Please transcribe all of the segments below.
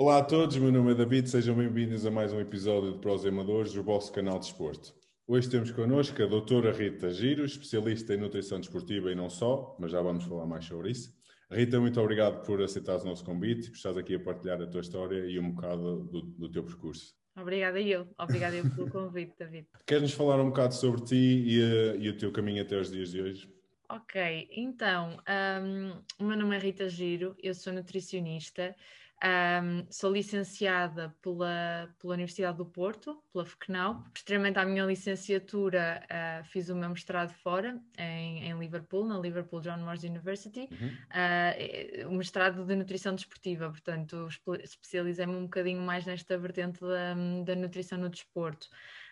Olá a todos, meu nome é David, sejam bem-vindos a mais um episódio de Prós Amadores, o vosso canal de esporte. Hoje temos connosco a doutora Rita Giro, especialista em nutrição desportiva e não só, mas já vamos falar mais sobre isso. Rita, muito obrigado por aceitar o nosso convite e por estás aqui a partilhar a tua história e um bocado do, do teu percurso. Obrigada eu, obrigada eu pelo convite, David. Queres-nos falar um bocado sobre ti e, uh, e, o teu caminho até os dias de hoje? Ok, então, um, o meu nome é Rita Giro, eu sou nutricionista, um, sou licenciada pela, pela Universidade do Porto, pela FECNAU. Posteriormente à minha licenciatura, uh, fiz o meu mestrado fora, em, em, Liverpool, na Liverpool John Moores University, uhum. uh, o mestrado de nutrição desportiva, portanto, especializei-me um bocadinho mais nesta vertente da, da nutrição no desporto.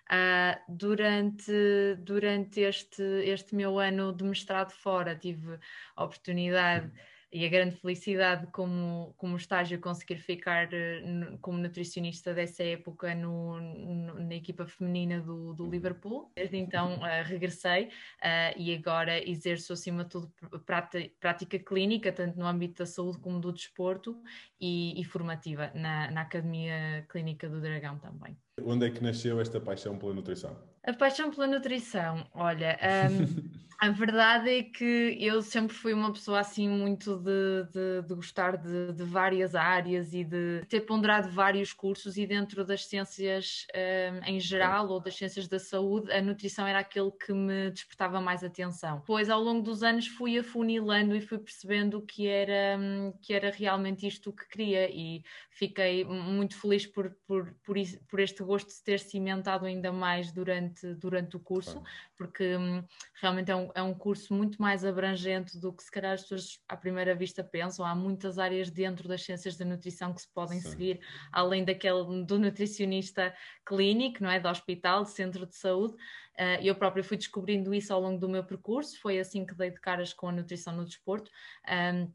Uh, durante durante este, este meu ano de mestrado fora, tive a oportunidade. Uhum e a grande felicidade como, como estágio conseguir ficar eh, como nutricionista dessa época no, no, na equipa feminina do, do Liverpool. Desde então uh, regressei uh, e agora exerço acima de tudo prática, prática, clínica, tanto no âmbito da saúde como do desporto e, e formativa na, na Academia Clínica do Dragão também. Onde é que nasceu esta paixão pela nutrição? A paixão pela nutrição, olha, um, a verdade é que eu sempre fui uma pessoa assim muito de, de, de gostar de, de, várias áreas e de ter ponderado vários cursos e dentro das ciências um, em geral ou das ciências da saúde, a nutrição era aquele que me despertava mais atenção. Pois ao longo dos anos fui afunilando e fui percebendo que era, hum, que era realmente isto que queria e fiquei muito feliz por, por, por, por este gosto de ter cimentado ainda mais durante durante, durante o curso, porque hum, realmente é um, é um curso muito mais abrangente do que se calhar as pessoas à primeira vista pensam. Há muitas áreas dentro das ciências da nutrição que se podem Sim. seguir, além daquele do nutricionista clínico, não é? Do hospital, de centro de saúde. Uh, eu própria fui descobrindo isso ao longo do meu percurso, foi assim que dei de caras com a nutrição no desporto. Um,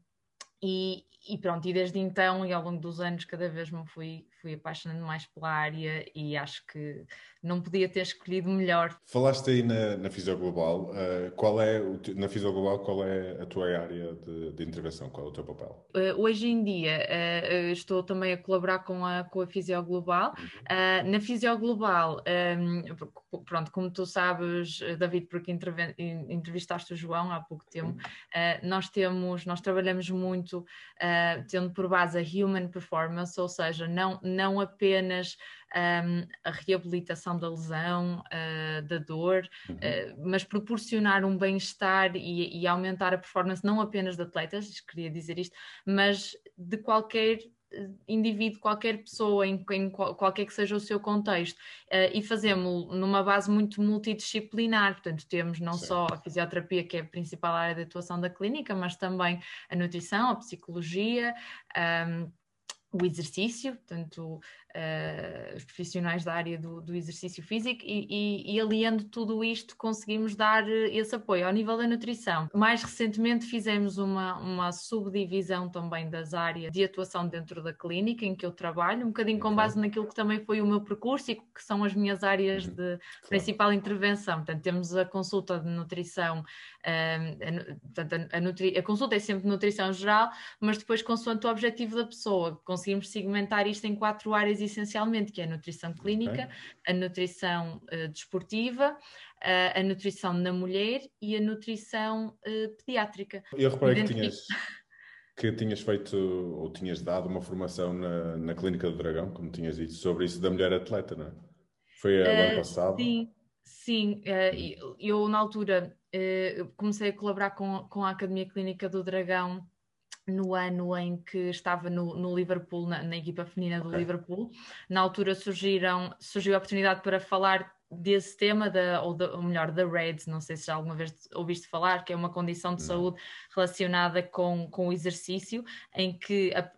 e, e, pronto, e desde então e ao longo dos anos cada vez me fui, fui apaixonando mais pela área e acho que não podia ter escolhido melhor. Falaste aí na, na Fisioglobal, uh, qual é, na Fisioglobal, qual é a tua área de, de intervenção, qual é o teu papel? Uh, hoje em dia uh, estou também a colaborar com a, com a Fisioglobal. Uhum. na Fisioglobal, um, ehm, pronto, como tu sabes, David, porque entrevistaste o João há pouco tempo, uhum. nós temos, nós trabalhamos muito tendo por base a Human Performance, ou seja, não não apenas um, a reabilitação da lesão, uh, da dor, uhum. uh, mas proporcionar um bem-estar e, e, aumentar a performance não apenas de atletas, queria dizer isto, mas de qualquer indivíduo, qualquer pessoa, em, em qualquer que seja o seu contexto, uh, e fazemos numa base muito multidisciplinar, portanto temos não Sim. só a fisioterapia, que é a principal área de atuação da clínica, mas também a nutrição, a psicologia, um, o exercício, portanto, uh, os profissionais da área do, do exercício físico e, e, e, aliando tudo isto conseguimos dar eh, esse apoio ao nível da nutrição. Mais recentemente fizemos uma, uma subdivisão também das áreas de atuação dentro da clínica em que eu trabalho, um bocadinho com base naquilo que também foi o meu percurso e que são as minhas áreas uhum. de principal intervenção. Portanto, temos a consulta de nutrição, a, a, a, consulta é sempre nutrição geral, mas depois consoante o objetivo da pessoa, conseguimos segmentar isto em quatro áreas essencialmente, que é a nutrição clínica, okay. a nutrição uh, desportiva, uh, a nutrição na mulher e a nutrição uh, pediátrica. Eu reparei que tinhas, que tinhas feito ou tinhas dado uma formação na, na Clínica do Dragão, como tinhas dito, sobre isso da mulher atleta, não é? Foi uh, ano passado? Sim, sim. Hum. eu, na altura, comecei a colaborar com, com a Academia Clínica do Dragão no ano em que estava no, no Liverpool, na, na, equipa feminina do okay. Liverpool. Na altura surgiram, surgiu a oportunidade para falar desse tema, da, ou, da, ou melhor, da REDS, não sei se já alguma vez ouviste falar, que é uma condição de saúde relacionada com, com o exercício, em que a,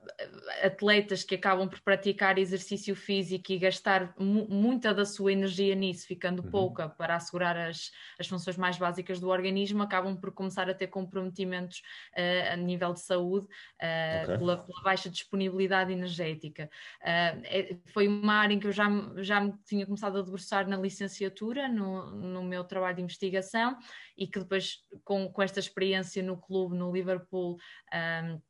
atletas que acabam por praticar exercício físico e gastar mu muita da sua energia nisso, ficando uhum. pouca para assegurar as, as funções mais básicas do organismo, acabam por começar a ter comprometimentos uh, a nível de saúde uh, okay. pela, pela, baixa disponibilidade energética. Uh, é, foi uma área em que eu já, já me tinha começado a debruçar na licença licenciatura no, no meu trabalho de investigação e que depois, com, com esta experiência no clube, no Liverpool, um,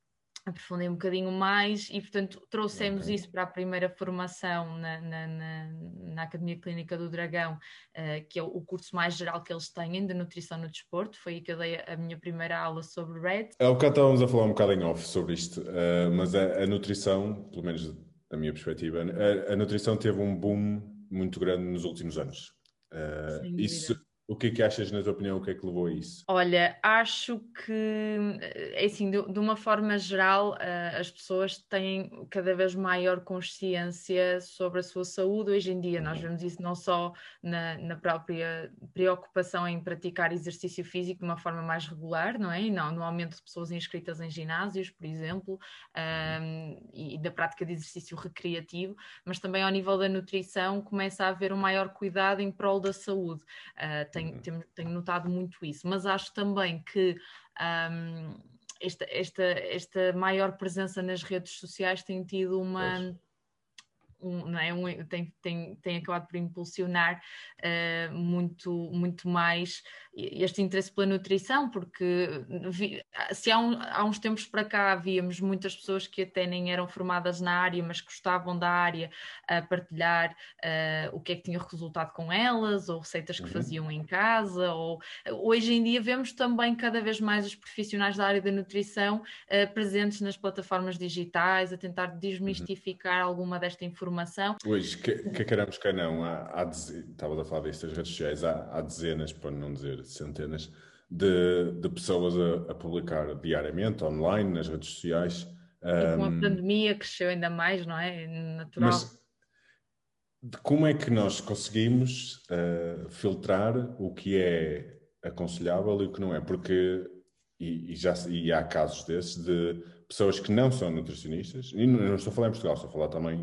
aprofundei um bocadinho mais e, portanto, trouxemos isso para a primeira formação na, na, na, na Academia Clínica do Dragão, uh, que é o curso mais geral que eles têm de nutrição no desporto. Foi aí que eu dei a minha primeira aula sobre RED. Há bocado estávamos a falar um bocado em off sobre isto, uh, mas a, a, nutrição, pelo menos da minha perspectiva, a, a, nutrição teve um boom muito grande nos últimos anos. Uh, isso o que é que achas, na tua opinião, o que é que levou a isso? Olha, acho que, é assim, de, de uma forma geral, uh, as pessoas têm cada vez maior consciência sobre a sua saúde. Hoje em dia, nós uhum. vemos isso não só na, na própria preocupação em praticar exercício físico de uma forma mais regular, não é? E não, no aumento de pessoas inscritas em ginásios, por exemplo, um, e da prática de exercício recreativo, mas também ao nível da nutrição começa a haver um maior cuidado em prol da saúde. Uh, tenho, uhum. tenho, tenho notado muito isso, mas acho também que um, esta, esta, esta maior presença nas redes sociais tem tido uma. Pois um, não é? um, tem, tem, tem acabado por impulsionar uh, muito, muito mais este interesse pela nutrição, porque vi, se há, um, há, uns tempos para cá víamos muitas pessoas que até nem eram formadas na área, mas gostavam da área a partilhar uh, o que é que tinha resultado com elas, ou receitas que uhum. faziam em casa, ou hoje em dia vemos também cada vez mais os profissionais da área da nutrição uh, presentes nas plataformas digitais, a tentar desmistificar uhum. alguma desta informação informação. Hoje, que, que queremos que não, há, há estava a falar disto das redes sociais, há, há, dezenas, para não dizer centenas, de, de pessoas a, a, publicar diariamente, online, nas redes sociais. E com a pandemia cresceu ainda mais, não é? Natural. Mas, como é que nós conseguimos uh, filtrar o que é aconselhável e o que não é? Porque, e, e já, e há casos desses de pessoas que não são nutricionistas, e não, estou a falar em Portugal, estou a falar também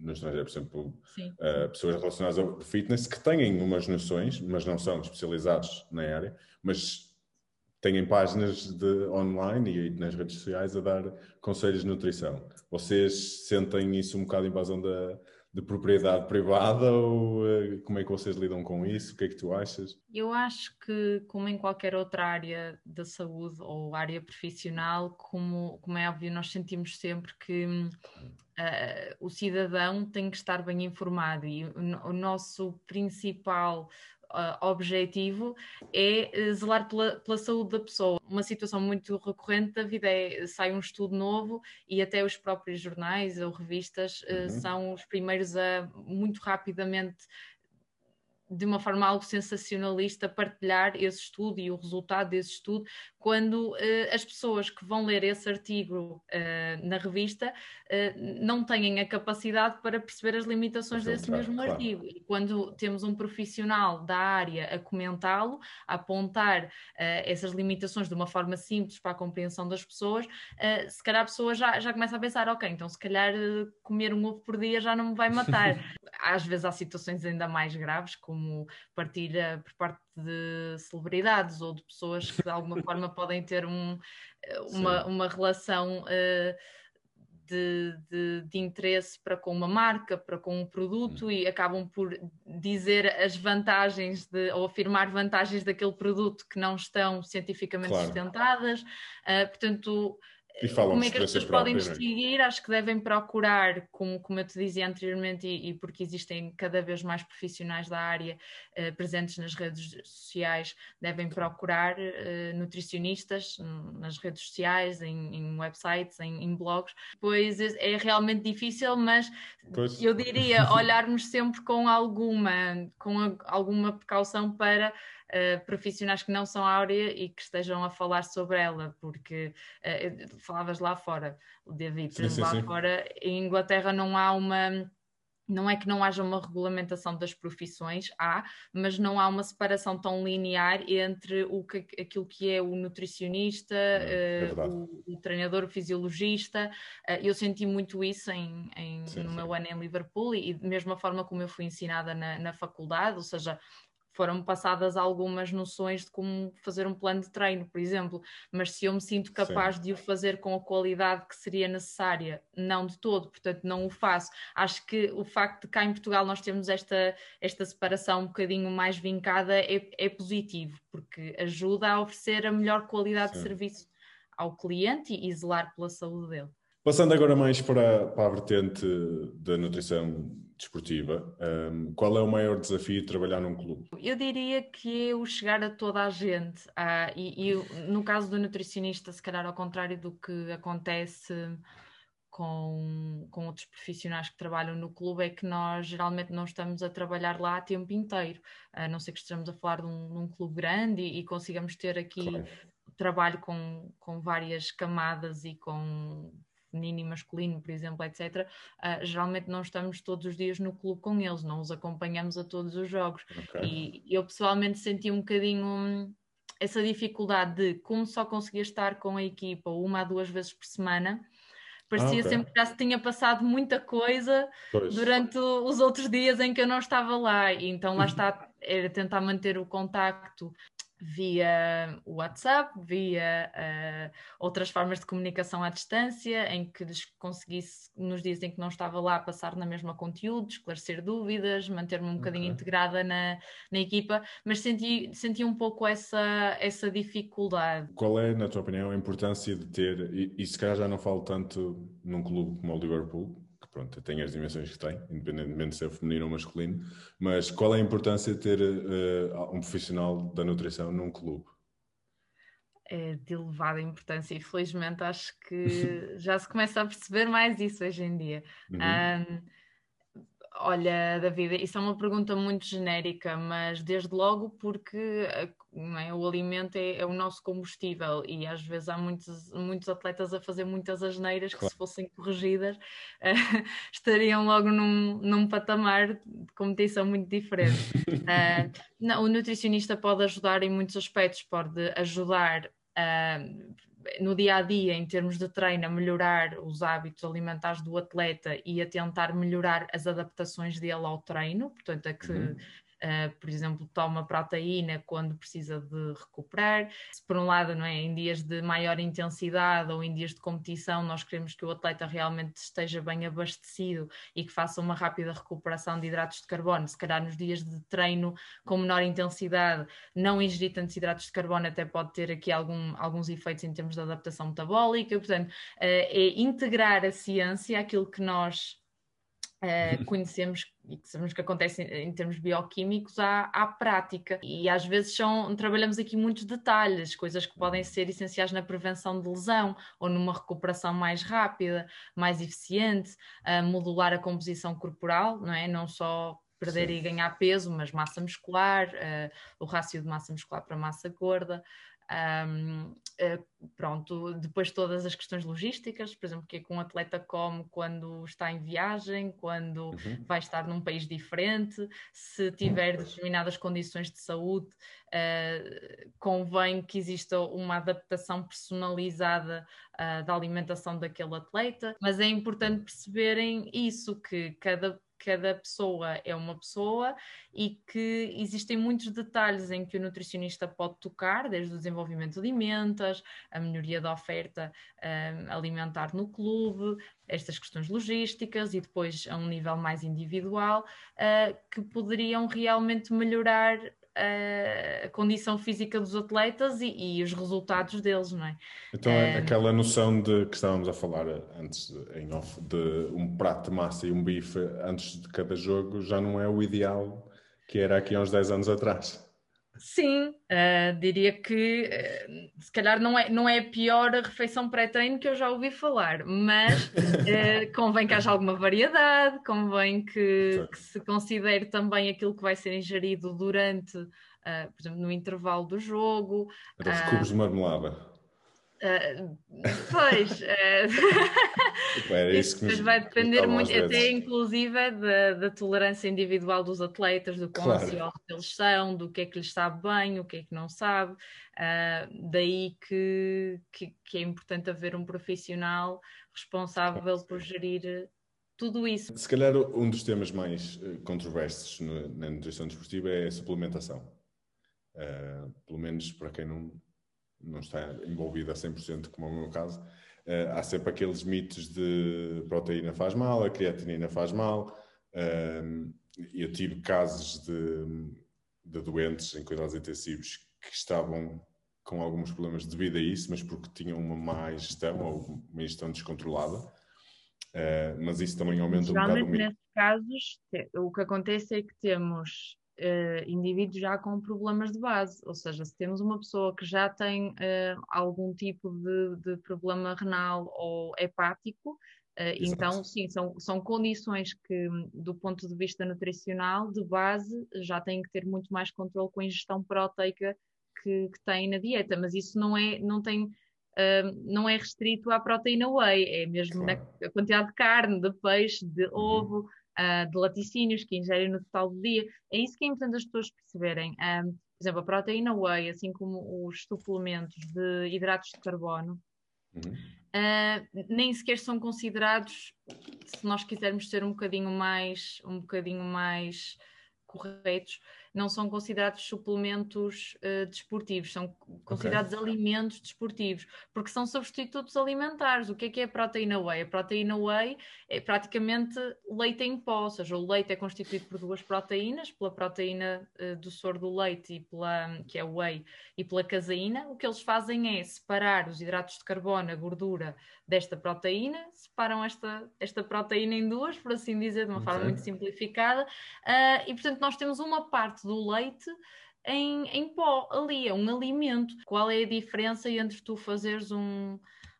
no estrangeiro, por exemplo, uh, pessoas relacionadas ao fitness que têm umas noções, mas não são especializados na área, mas têm páginas de online e nas redes sociais a dar conselhos de nutrição. Vocês sentem isso um bocado em vazão da, de propriedade privada ou uh, como é que vocês lidam com isso? O que é que tu achas? Eu acho que, como em qualquer outra área da saúde ou área profissional, como, como é óbvio, nós sentimos sempre que uh, o cidadão tem que estar bem informado e o, o nosso principal uh, objetivo é eh, zelar pela, pela, saúde da pessoa. Uma situação muito recorrente da vida é sai um estudo novo e até os próprios jornais ou revistas uh, uhum. são os primeiros a muito rapidamente de uma forma algo sensacionalista partilhar esse estudo e o resultado desse estudo quando uh, as pessoas que vão ler esse artigo uh, na revista uh, não têm a capacidade para perceber as limitações desse mesmo claro. artigo. E quando temos um profissional da área a comentá-lo, a apontar essas limitações de uma forma simples para a compreensão das pessoas, se calhar a pessoa já, já começa a pensar, ok, então se calhar comer um ovo por dia já não me vai matar. Às vezes há situações ainda mais graves, como partilha por parte de celebridades ou de pessoas que de alguma forma podem ter um, eh, uma, uma relação uh, de, de, de, interesse para com uma marca, para com um produto hum. e acabam por dizer as vantagens de, ou afirmar vantagens daquele produto que não estão cientificamente claro. sustentadas. Uh, portanto, e como é que as pessoas podem distinguir? Acho que devem procurar, como, como eu te dizia anteriormente, e, e porque existem cada vez mais profissionais da área uh, presentes nas redes sociais, devem procurar uh, nutricionistas nas redes sociais, em, em websites, em, em, blogs. Pois é, é realmente difícil, mas pois. eu diria olharmos sempre com alguma, com a, alguma precaução para uh, profissionais que não são áurea e que estejam a falar sobre ela, porque uh, falavas lá fora, David, sim, sim, lá sim. fora, em Inglaterra não há uma não é que não haja uma regulamentação das profissões, há, mas não há uma separação tão linear entre o que, aquilo que é o nutricionista, é, uh, o, o, treinador, o fisiologista. Eu senti muito isso em, em sim, no sim. meu ano em Liverpool e, e mesma forma como eu fui ensinada na, na faculdade, ou seja, foram passadas algumas noções de como fazer um plano de treino, por exemplo, mas se eu me sinto capaz Sim. de o fazer com a qualidade que seria necessária, não de todo, portanto não o faço. Acho que o facto de cá em Portugal nós temos esta, esta separação um bocadinho mais vincada é, é positivo, porque ajuda a oferecer a melhor qualidade Sim. de serviço ao cliente e, e zelar pela saúde dele. Passando agora mais para, para a vertente da nutrição desportiva, um, qual é o maior desafio de trabalhar num clube? Eu diria que é o chegar a toda a gente. Uh, e, e, no caso do nutricionista, se calhar ao contrário do que acontece com, com outros profissionais que trabalham no clube, é que nós geralmente não estamos a trabalhar lá a tempo inteiro, a não ser que estejamos a falar de um, de um clube grande e, e, consigamos ter aqui claro. trabalho com, com várias camadas e com feminino e masculino, por exemplo, etc., uh, ah, geralmente não estamos todos os dias no clube com eles, não os acompanhamos a todos os jogos. Okay. E eu pessoalmente senti um bocadinho hum, essa dificuldade de como só conseguia estar com a equipa uma a duas vezes por semana. Parecia ah, okay. sempre que já se tinha passado muita coisa pois. durante os outros dias em que eu não estava lá. E então lá está, era tentar manter o contacto via WhatsApp, via uh, outras formas de comunicação à distância, em que lhes conseguisse, nos dias em que não estava lá, passar na mesma conteúdo, esclarecer dúvidas, manter-me um okay. bocadinho integrada na, na equipa, mas senti, senti um pouco essa, essa dificuldade. Qual é, na tua opinião, a importância de ter, e, e se calhar já não falo tanto num clube como o Liverpool, pronto, tem as dimensões que tem, independentemente de ser feminino ou masculino, mas qual é a importância de ter uh, um profissional da nutrição num clube? É de elevada importância e felizmente acho que já se começa a perceber mais isso hoje em dia. Uhum. Um, Olha, David, isso é uma pergunta muito genérica, mas desde logo porque é, o alimento é, é, o nosso combustível e às vezes há muitos, muitos atletas a fazer muitas asneiras que, se fossem corrigidas, uh, estariam logo num, num patamar de competição muito diferente. Uh, não, o nutricionista pode ajudar em muitos aspectos, pode ajudar. Uh, no dia a dia, em termos de treino, a melhorar os hábitos alimentares do atleta e a tentar melhorar as adaptações dele ao treino, portanto, a que uhum uh, por exemplo, toma proteína quando precisa de recuperar. Se por um lado, não é, em dias de maior intensidade ou em dias de competição, nós queremos que o atleta realmente esteja bem abastecido e que faça uma rápida recuperação de hidratos de carbono, se calhar nos dias de treino com menor intensidade, não ingerir tantos hidratos de carbono até pode ter aqui algum, alguns efeitos em termos de adaptação metabólica, portanto, uh, é integrar a ciência, aquilo que nós uh, conhecemos e que sabemos que acontece em, em termos bioquímicos à, à, prática. E às vezes são, trabalhamos aqui muitos detalhes, coisas que podem ser essenciais na prevenção de lesão ou numa recuperação mais rápida, mais eficiente, uh, modular a composição corporal, não é? Não só perder Sim. e ganhar peso, mas massa muscular, uh, o rácio de massa muscular para massa gorda. Um, uh, eh, pronto, depois todas as questões logísticas, por exemplo, que é que um atleta come quando está em viagem, quando uhum. vai estar num país diferente, se tiver uhum. determinadas condições de saúde, uh, convém que exista uma adaptação personalizada uh, da alimentação daquele atleta, mas é importante perceberem isso, que cada cada pessoa é uma pessoa e que existem muitos detalhes em que o nutricionista pode tocar, desde o desenvolvimento de alimentos, a melhoria da oferta um, alimentar no clube, estas questões logísticas e depois a um nível mais individual, uh, que poderiam realmente melhorar a condição física dos atletas e, e, os resultados deles, não é? Então, é aquela noção de que estávamos a falar antes em off, de um prato de massa e um bife antes de cada jogo, já não é o ideal que era aqui há uns 10 anos atrás. Sim, uh, diria que uh, se calhar não é, não é a pior refeição pré-treino que eu já ouvi falar, mas uh, convém que haja alguma variedade, convém que, que, se considere também aquilo que vai ser ingerido durante, por exemplo, no intervalo do jogo. Era os cubos de marmelada. Uh, pois, uh, isso nos, vai depender muito, até inclusive da, da, tolerância individual dos atletas, do quão claro. ansiosos eles são, do que é que lhes sabe bem, o que é que não sabe. Uh, daí que, que, que, é importante haver um profissional responsável por gerir tudo isso. Se calhar um dos temas mais eh, controversos na nutrição desportiva é a suplementação. pelo menos para quem não não está envolvida a 100% como é o meu caso, uh, há sempre aqueles mitos de proteína faz mal, a creatinina faz mal. Uh, eu tive casos de, de doentes em cuidados intensivos que estavam com alguns problemas devido a isso, mas porque tinham uma má gestão ou uma gestão descontrolada. Uh, mas isso também aumenta um bocado o nesses casos, o que acontece é que temos uh, indivíduos já com problemas de base, ou seja, se temos uma pessoa que já tem uh, algum tipo de, de, problema renal ou hepático, uh, então sim, são, são condições que, do ponto de vista nutricional, de base, já têm que ter muito mais controle com a ingestão proteica que, que têm na dieta, mas isso não é, não tem Uh, não é restrito à proteína whey, é mesmo claro. na quantidade de carne, de peixe, de uhum. ovo, uh, de laticínios que ingerem no total do dia. É isso que é importante as pessoas perceberem. Um, por exemplo, a proteína whey, assim como os suplementos de hidratos de carbono, uhum. uh, nem sequer são considerados, se nós quisermos ser um bocadinho mais, um bocadinho mais corretos, não são considerados suplementos uh, desportivos, são considerados okay. alimentos desportivos, porque são substitutos alimentares. O que é que é a proteína whey? A proteína whey é praticamente leite em pó, ou seja, o leite é constituído por duas proteínas, pela proteína uh, do soro do leite, e pela, que é o whey, e pela caseína. O que eles fazem é separar os hidratos de carbono, a gordura desta proteína, separam esta, esta proteína em duas, por assim dizer, de uma okay. forma muito simplificada, uh, e portanto nós temos uma parte do leite em, em pó ali, é um alimento. Qual é a diferença entre tu fazeres um,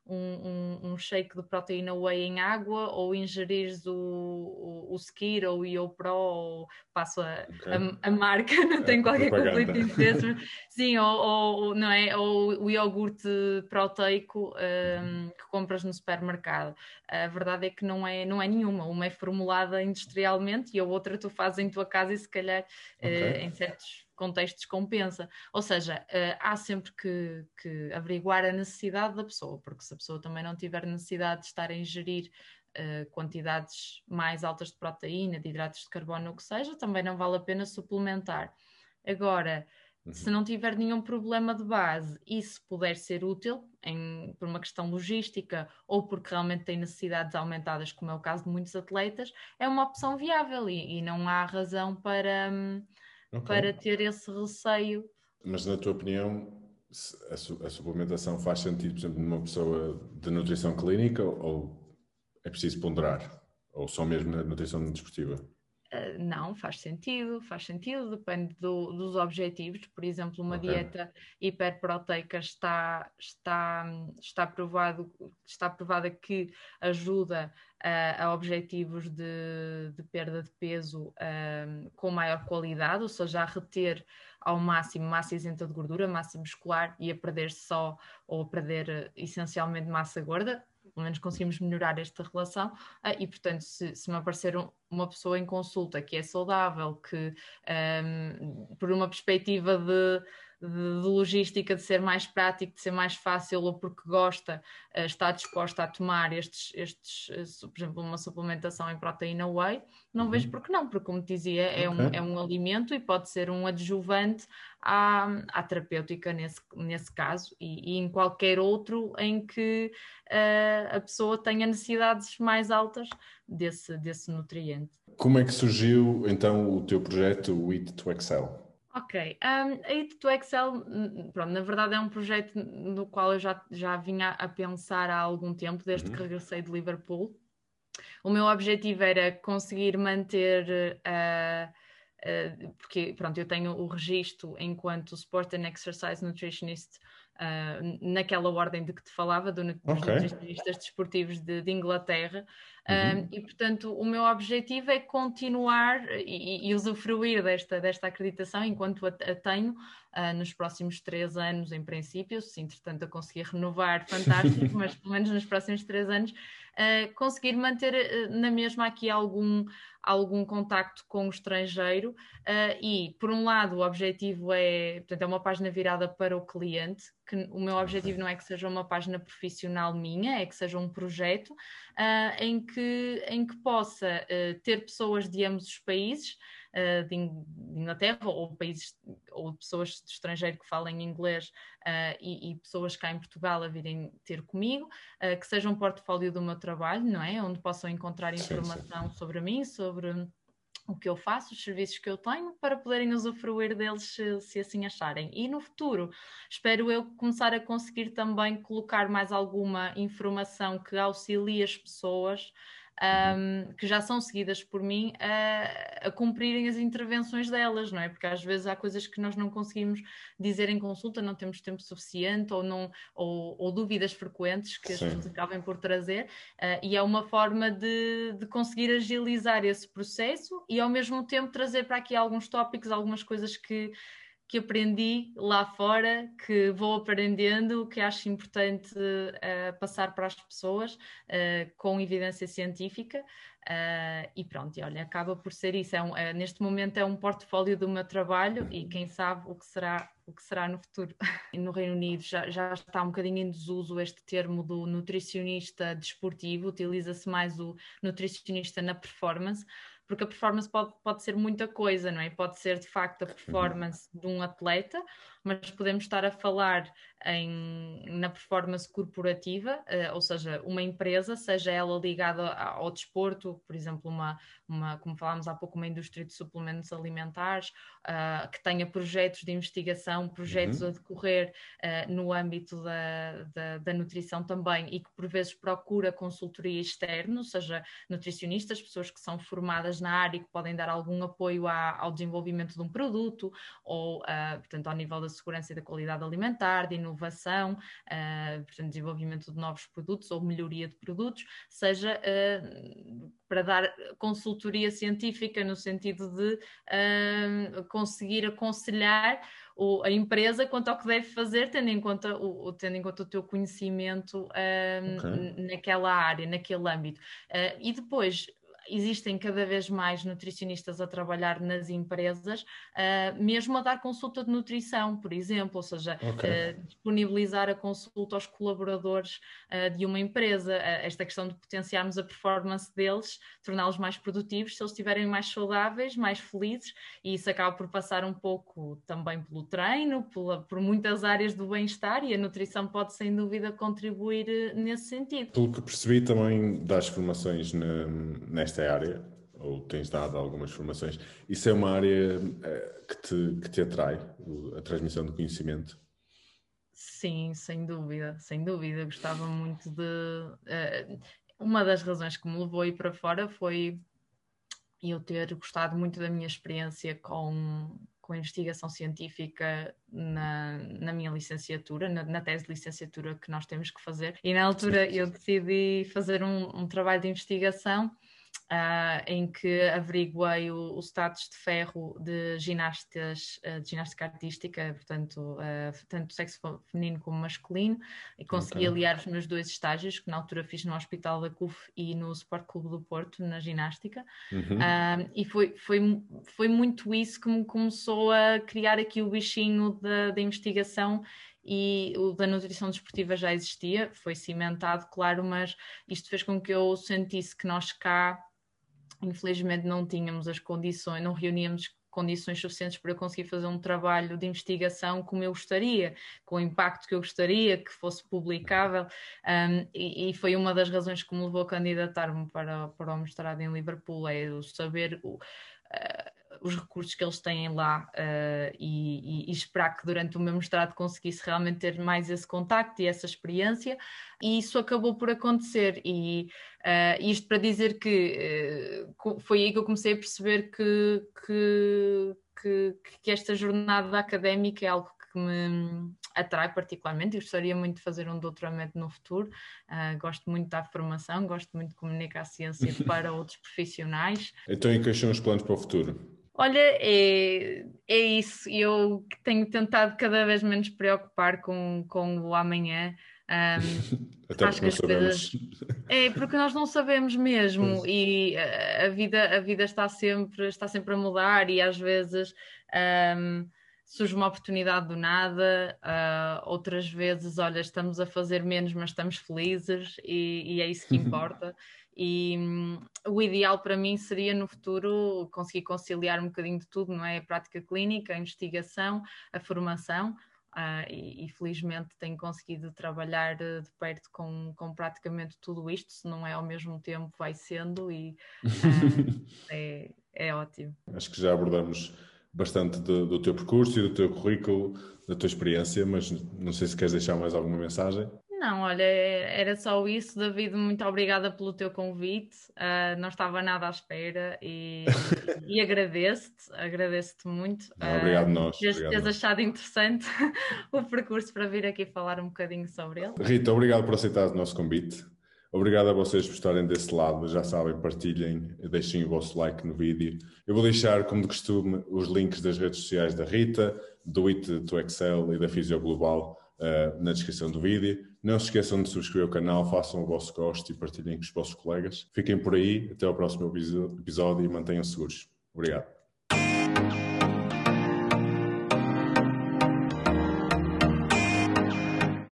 um, um, um, shake de proteína whey em água ou ingerires o, o, o Skir ou o YoPro ou passo a, okay. a, a, marca, não é, qualquer conflito de interesse, sim, ou, ou, não é, ou o iogurte proteico um, que compras no supermercado. A verdade é que não é, não é nenhuma, uma é formulada industrialmente e a outra tu fazes em tua casa e se calhar okay. uh, em certos contextos compensa. Ou seja, uh, há sempre que, que, averiguar a necessidade da pessoa, porque se a pessoa também não tiver necessidade de estar a ingerir uh, quantidades mais altas de proteína, de hidratos de carbono, o que seja, também não vale a pena suplementar. Agora, uhum. se não tiver nenhum problema de base e se puder ser útil, em, por uma questão logística ou porque realmente tem necessidades aumentadas, como é o caso de muitos atletas, é uma opção viável e, e não há razão para. Hum, okay. para ter esse receio. Mas na tua opinião, a, a, suplementação faz sentido, por exemplo, numa pessoa de nutrição clínica ou é preciso ponderar? Ou só mesmo na nutrição desportiva? Uh, não, faz sentido, faz sentido, depende do, dos objetivos. Por exemplo, uma okay. dieta hiperproteica está, está, está, provado, está provada que ajuda uh, a objetivos de, de, perda de peso uh, com maior qualidade, ou seja, a reter ao máximo massa isenta de gordura, massa muscular e a perder só ou a perder essencialmente massa gorda, pelo menos conseguimos melhorar esta relação. Uh, e, portanto, se, se me aparecer um, uma pessoa em consulta que é saudável, que um, por uma perspectiva de de, de, logística, de ser mais prático, de ser mais fácil ou porque gosta, uh, está disposta a tomar estes, estes uh, por exemplo, uma suplementação em proteína whey, não uhum. vejo porque não, porque como te dizia, é, okay. um, é um alimento e pode ser um adjuvante à, à terapêutica nesse, nesse caso e, e em qualquer outro em que uh, a pessoa tenha necessidades mais altas desse, desse nutriente. Como é que surgiu então o teu projeto Eat to Excel? Ok, um, a It to Excel, pronto, na verdade é um projeto no qual eu já, já vinha a pensar há algum tempo, desde uhum. que regressei de Liverpool. O meu objetivo era conseguir manter, uh, uh, porque pronto, eu tenho o registro enquanto Sport and Exercise Nutritionist uh, naquela ordem de que te falava, do, dos okay. nutricionistas desportivos de, de Inglaterra, Uhum. e, portanto, o meu objetivo é continuar e, e usufruir desta, desta acreditação enquanto a, a tenho uh, nos próximos três anos, em princípio. Se, entretanto, a conseguir renovar, fantástico, mas pelo menos nos próximos três anos, uh, conseguir manter uh, na mesma aqui algum, algum contacto com o estrangeiro. e, por um lado, o objetivo é, portanto, é uma página virada para o cliente, que o meu objetivo não é que seja uma página profissional minha, é que seja um projeto em que em que possa ter pessoas de ambos os países, uh, de, Inglaterra ou países ou pessoas de estrangeiro que falem inglês uh, e, e, pessoas cá em Portugal a virem ter comigo, que seja um portfólio do meu trabalho, não é? Onde possam encontrar informação sim, sim. sobre mim, sobre o que eu faço, os serviços que eu tenho, para poderem usufruir deles se, se, assim acharem. E no futuro, espero eu começar a conseguir também colocar mais alguma informação que auxilie as pessoas um, que já são seguidas por mim a, a, cumprirem as intervenções delas, não é? Porque às vezes há coisas que nós não conseguimos dizer em consulta, não temos tempo suficiente ou, não, ou, ou dúvidas frequentes que as pessoas acabem por trazer, uh, e é uma forma de, de conseguir agilizar esse processo e ao mesmo tempo trazer para aqui alguns tópicos, algumas coisas que que aprendi lá fora, que vou aprendendo, que acho importante uh, passar para as pessoas uh, com evidência científica. Uh, e pronto, e olha, acaba por ser isso. É um, neste momento é um portfólio do meu trabalho e quem sabe o que será, o que será no futuro. no Reino Unido já, já está um bocadinho em desuso este termo do nutricionista desportivo, utiliza-se mais o nutricionista na performance porque a performance pode, pode ser muita coisa, não é? Pode ser de facto a uhum. performance de um atleta, mas podemos estar a falar em, na performance corporativa, uh, ou seja, uma empresa, seja ela ligada ao desporto, por exemplo, uma, uma como falámos há pouco, uma indústria de suplementos alimentares, uh, que tenha projetos de investigação, projetos uhum. a decorrer uh, no âmbito da, da, da, nutrição também e que por vezes procura consultoria externa, ou seja, nutricionistas, pessoas que são formadas na área e que podem dar algum apoio à, ao desenvolvimento de um produto ou, portanto, ao nível da segurança e da qualidade alimentar, de inovação, uh, portanto, desenvolvimento de novos produtos ou melhoria de produtos, seja uh, para dar consultoria científica no sentido de uh, conseguir aconselhar o, a empresa quanto ao que deve fazer, tendo em conta o, tendo em conta o teu conhecimento okay. naquela área, naquele âmbito. e depois, existem cada vez mais nutricionistas a trabalhar nas empresas, uh, mesmo a dar consulta de nutrição, por exemplo, ou seja, okay. uh, disponibilizar a consulta aos colaboradores uh, de uma empresa, esta questão de potenciarmos a performance deles, torná-los mais produtivos, se eles estiverem mais saudáveis, mais felizes, e isso acaba por passar um pouco também pelo treino, pela, por muitas áreas do bem-estar, e a nutrição pode sem dúvida contribuir nesse sentido. Pelo que percebi também das formações nesta esta área, ou tens dado algumas formações, isso é uma área eh, que te, que te atrai, a transmissão do conhecimento? Sim, sem dúvida, sem dúvida. Gostava muito de. Uh, uma das razões que me levou a ir para fora foi eu ter gostado muito da minha experiência com, com investigação científica na, na minha licenciatura, na, na, tese de licenciatura que nós temos que fazer. E na altura eu decidi fazer um, um trabalho de investigação uh, em que averiguei o, o, status de ferro de ginastas, uh, de ginástica artística, portanto, uh, tanto sexo feminino como masculino, e consegui okay. aliar os meus dois estágios, que na altura fiz no Hospital da CUF e no Sport Clube do Porto, na ginástica, uhum. e foi, foi, foi muito isso que me começou a criar aqui o bichinho da, da investigação e o da nutrição desportiva já existia, foi cimentado, claro, mas isto fez com que eu sentisse que nós cá infelizmente não tínhamos as condições, não reuníamos condições suficientes para conseguir fazer um trabalho de investigação como eu gostaria, com o impacto que eu gostaria, que fosse publicável, um, e, e, foi uma das razões que me levou a candidatar-me para, para o mestrado em Liverpool, é o saber o, uh, os recursos que eles têm lá uh, e, e, esperar que durante o meu mestrado conseguisse realmente ter mais esse contacto e essa experiência, e isso acabou por acontecer. E uh, isto para dizer que uh, foi aí que eu comecei a perceber que, que, que, que esta jornada académica é algo que me atrai particularmente e gostaria muito de fazer um doutoramento no futuro. Uh, gosto muito da formação, gosto muito de comunicar a ciência para outros profissionais. Então, e quais são os planos para o futuro? Olha, é, é isso. Eu tenho tentado cada vez menos preocupar com, com o amanhã. Um, Até porque não sabemos. Coisas... É, porque nós não sabemos mesmo e a vida, a vida está, sempre, está sempre a mudar e às vezes um, surge uma oportunidade do nada, uh, outras vezes, olha, estamos a fazer menos, mas estamos felizes e, e é isso que importa. E hum, o ideal para mim seria no futuro conseguir conciliar um bocadinho de tudo, não é? A prática clínica, a investigação, a formação. Uh, e, e, felizmente tenho conseguido trabalhar de, de perto com, com, praticamente tudo isto, se não é ao mesmo tempo, vai sendo, e uh, é, é ótimo. Acho que já abordamos bastante do, do teu percurso e do teu currículo, da tua experiência, mas não sei se queres deixar mais alguma mensagem. Não, olha, era só isso, David. Muito obrigada pelo teu convite. Uh, não estava nada à espera e, e agradeço-te, agradeço-te muito. Não, obrigado, uh, nós. Teres, teres achado interessante o percurso para vir aqui falar um bocadinho sobre ele. Rita, obrigado por aceitar o nosso convite. Obrigado a vocês por estarem desse lado. Já sabem, partilhem, deixem o vosso like no vídeo. Eu vou deixar, como de costume, os links das redes sociais da Rita, do It to Excel e da Fisio Global uh, na descrição do vídeo. Não se esqueçam de subscrever o canal, façam o vosso gosto e partilhem com os vossos colegas. Fiquem por aí, até ao próximo episódio e mantenham-se seguros. Obrigado.